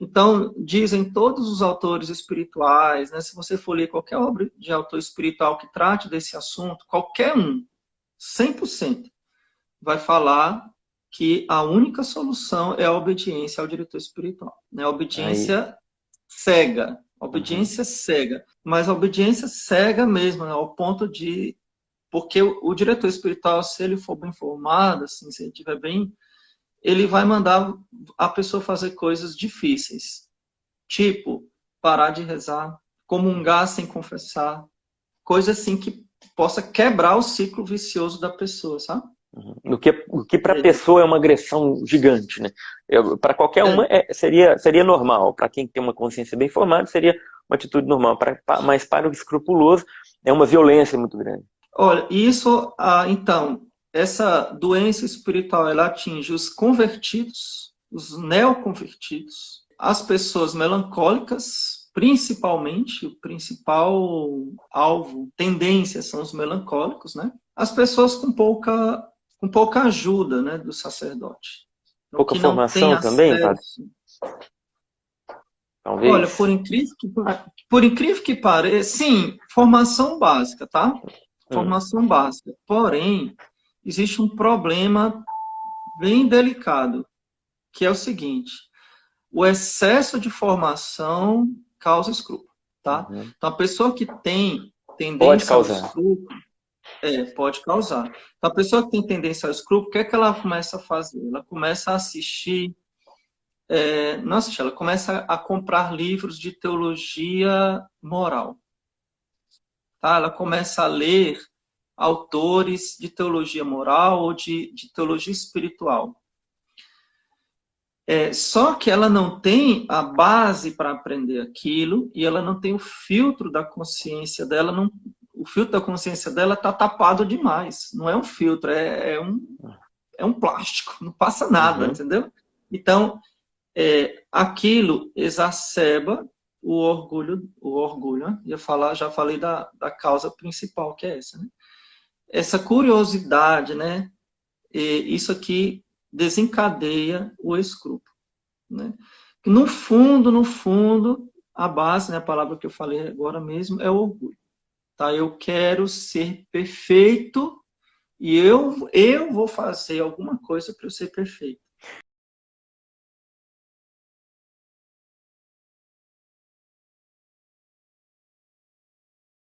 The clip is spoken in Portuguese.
Então, dizem todos os autores espirituais, né, se você for ler qualquer obra de autor espiritual que trate desse assunto, qualquer um, 100%, vai falar que a única solução é a obediência ao diretor espiritual. Né? A obediência Aí. cega. A obediência uhum. cega. Mas a obediência cega mesmo, né? ao ponto de. Porque o, o, diretor espiritual, se ele for bem formado, assim, se ele estiver bem, ele vai mandar a pessoa fazer coisas difíceis. Tipo, parar de rezar, comungar sem confessar. Coisa assim que possa quebrar o ciclo vicioso da pessoa, sabe? O que, o que para a é. pessoa é uma agressão gigante, né? Para qualquer uma é, seria, seria normal. Para quem tem uma consciência bem formada, seria uma atitude normal. Pra, mas para o escrupuloso, é uma violência muito grande. Olha, isso, ah, então, essa doença espiritual, ela atinge os convertidos, os neoconvertidos, as pessoas melancólicas, principalmente, o principal alvo, tendência são os melancólicos, né? As pessoas com pouca com pouca ajuda né, do sacerdote. Pouca formação também? Talvez. Olha, por incrível que, por incrível que pareça, sim, formação básica, tá? Hum. Formação hum. básica. Porém, existe um problema bem delicado, que é o seguinte: o excesso de formação causa escrúpulo, tá? Uhum. Então, a pessoa que tem tendência ao escrúpulo, é, pode causar. Então, a pessoa que tem tendência ao escrúpulo, o que é que ela começa a fazer? Ela começa a assistir, é, não assistir, ela começa a comprar livros de teologia moral. Tá? Ela começa a ler autores de teologia moral ou de, de teologia espiritual. É, só que ela não tem a base para aprender aquilo e ela não tem o filtro da consciência dela, não, o filtro da consciência dela está tapado demais. Não é um filtro, é, é, um, é um plástico, não passa nada, uhum. entendeu? Então, é, aquilo exacerba o orgulho, o orgulho, né? Já, falar, já falei da, da causa principal, que é essa, né? Essa curiosidade, né? E isso aqui desencadeia o escrúpulo, né? No fundo, no fundo, a base, né, a palavra que eu falei agora mesmo, é o orgulho. Tá? Eu quero ser perfeito e eu, eu vou fazer alguma coisa para eu ser perfeito.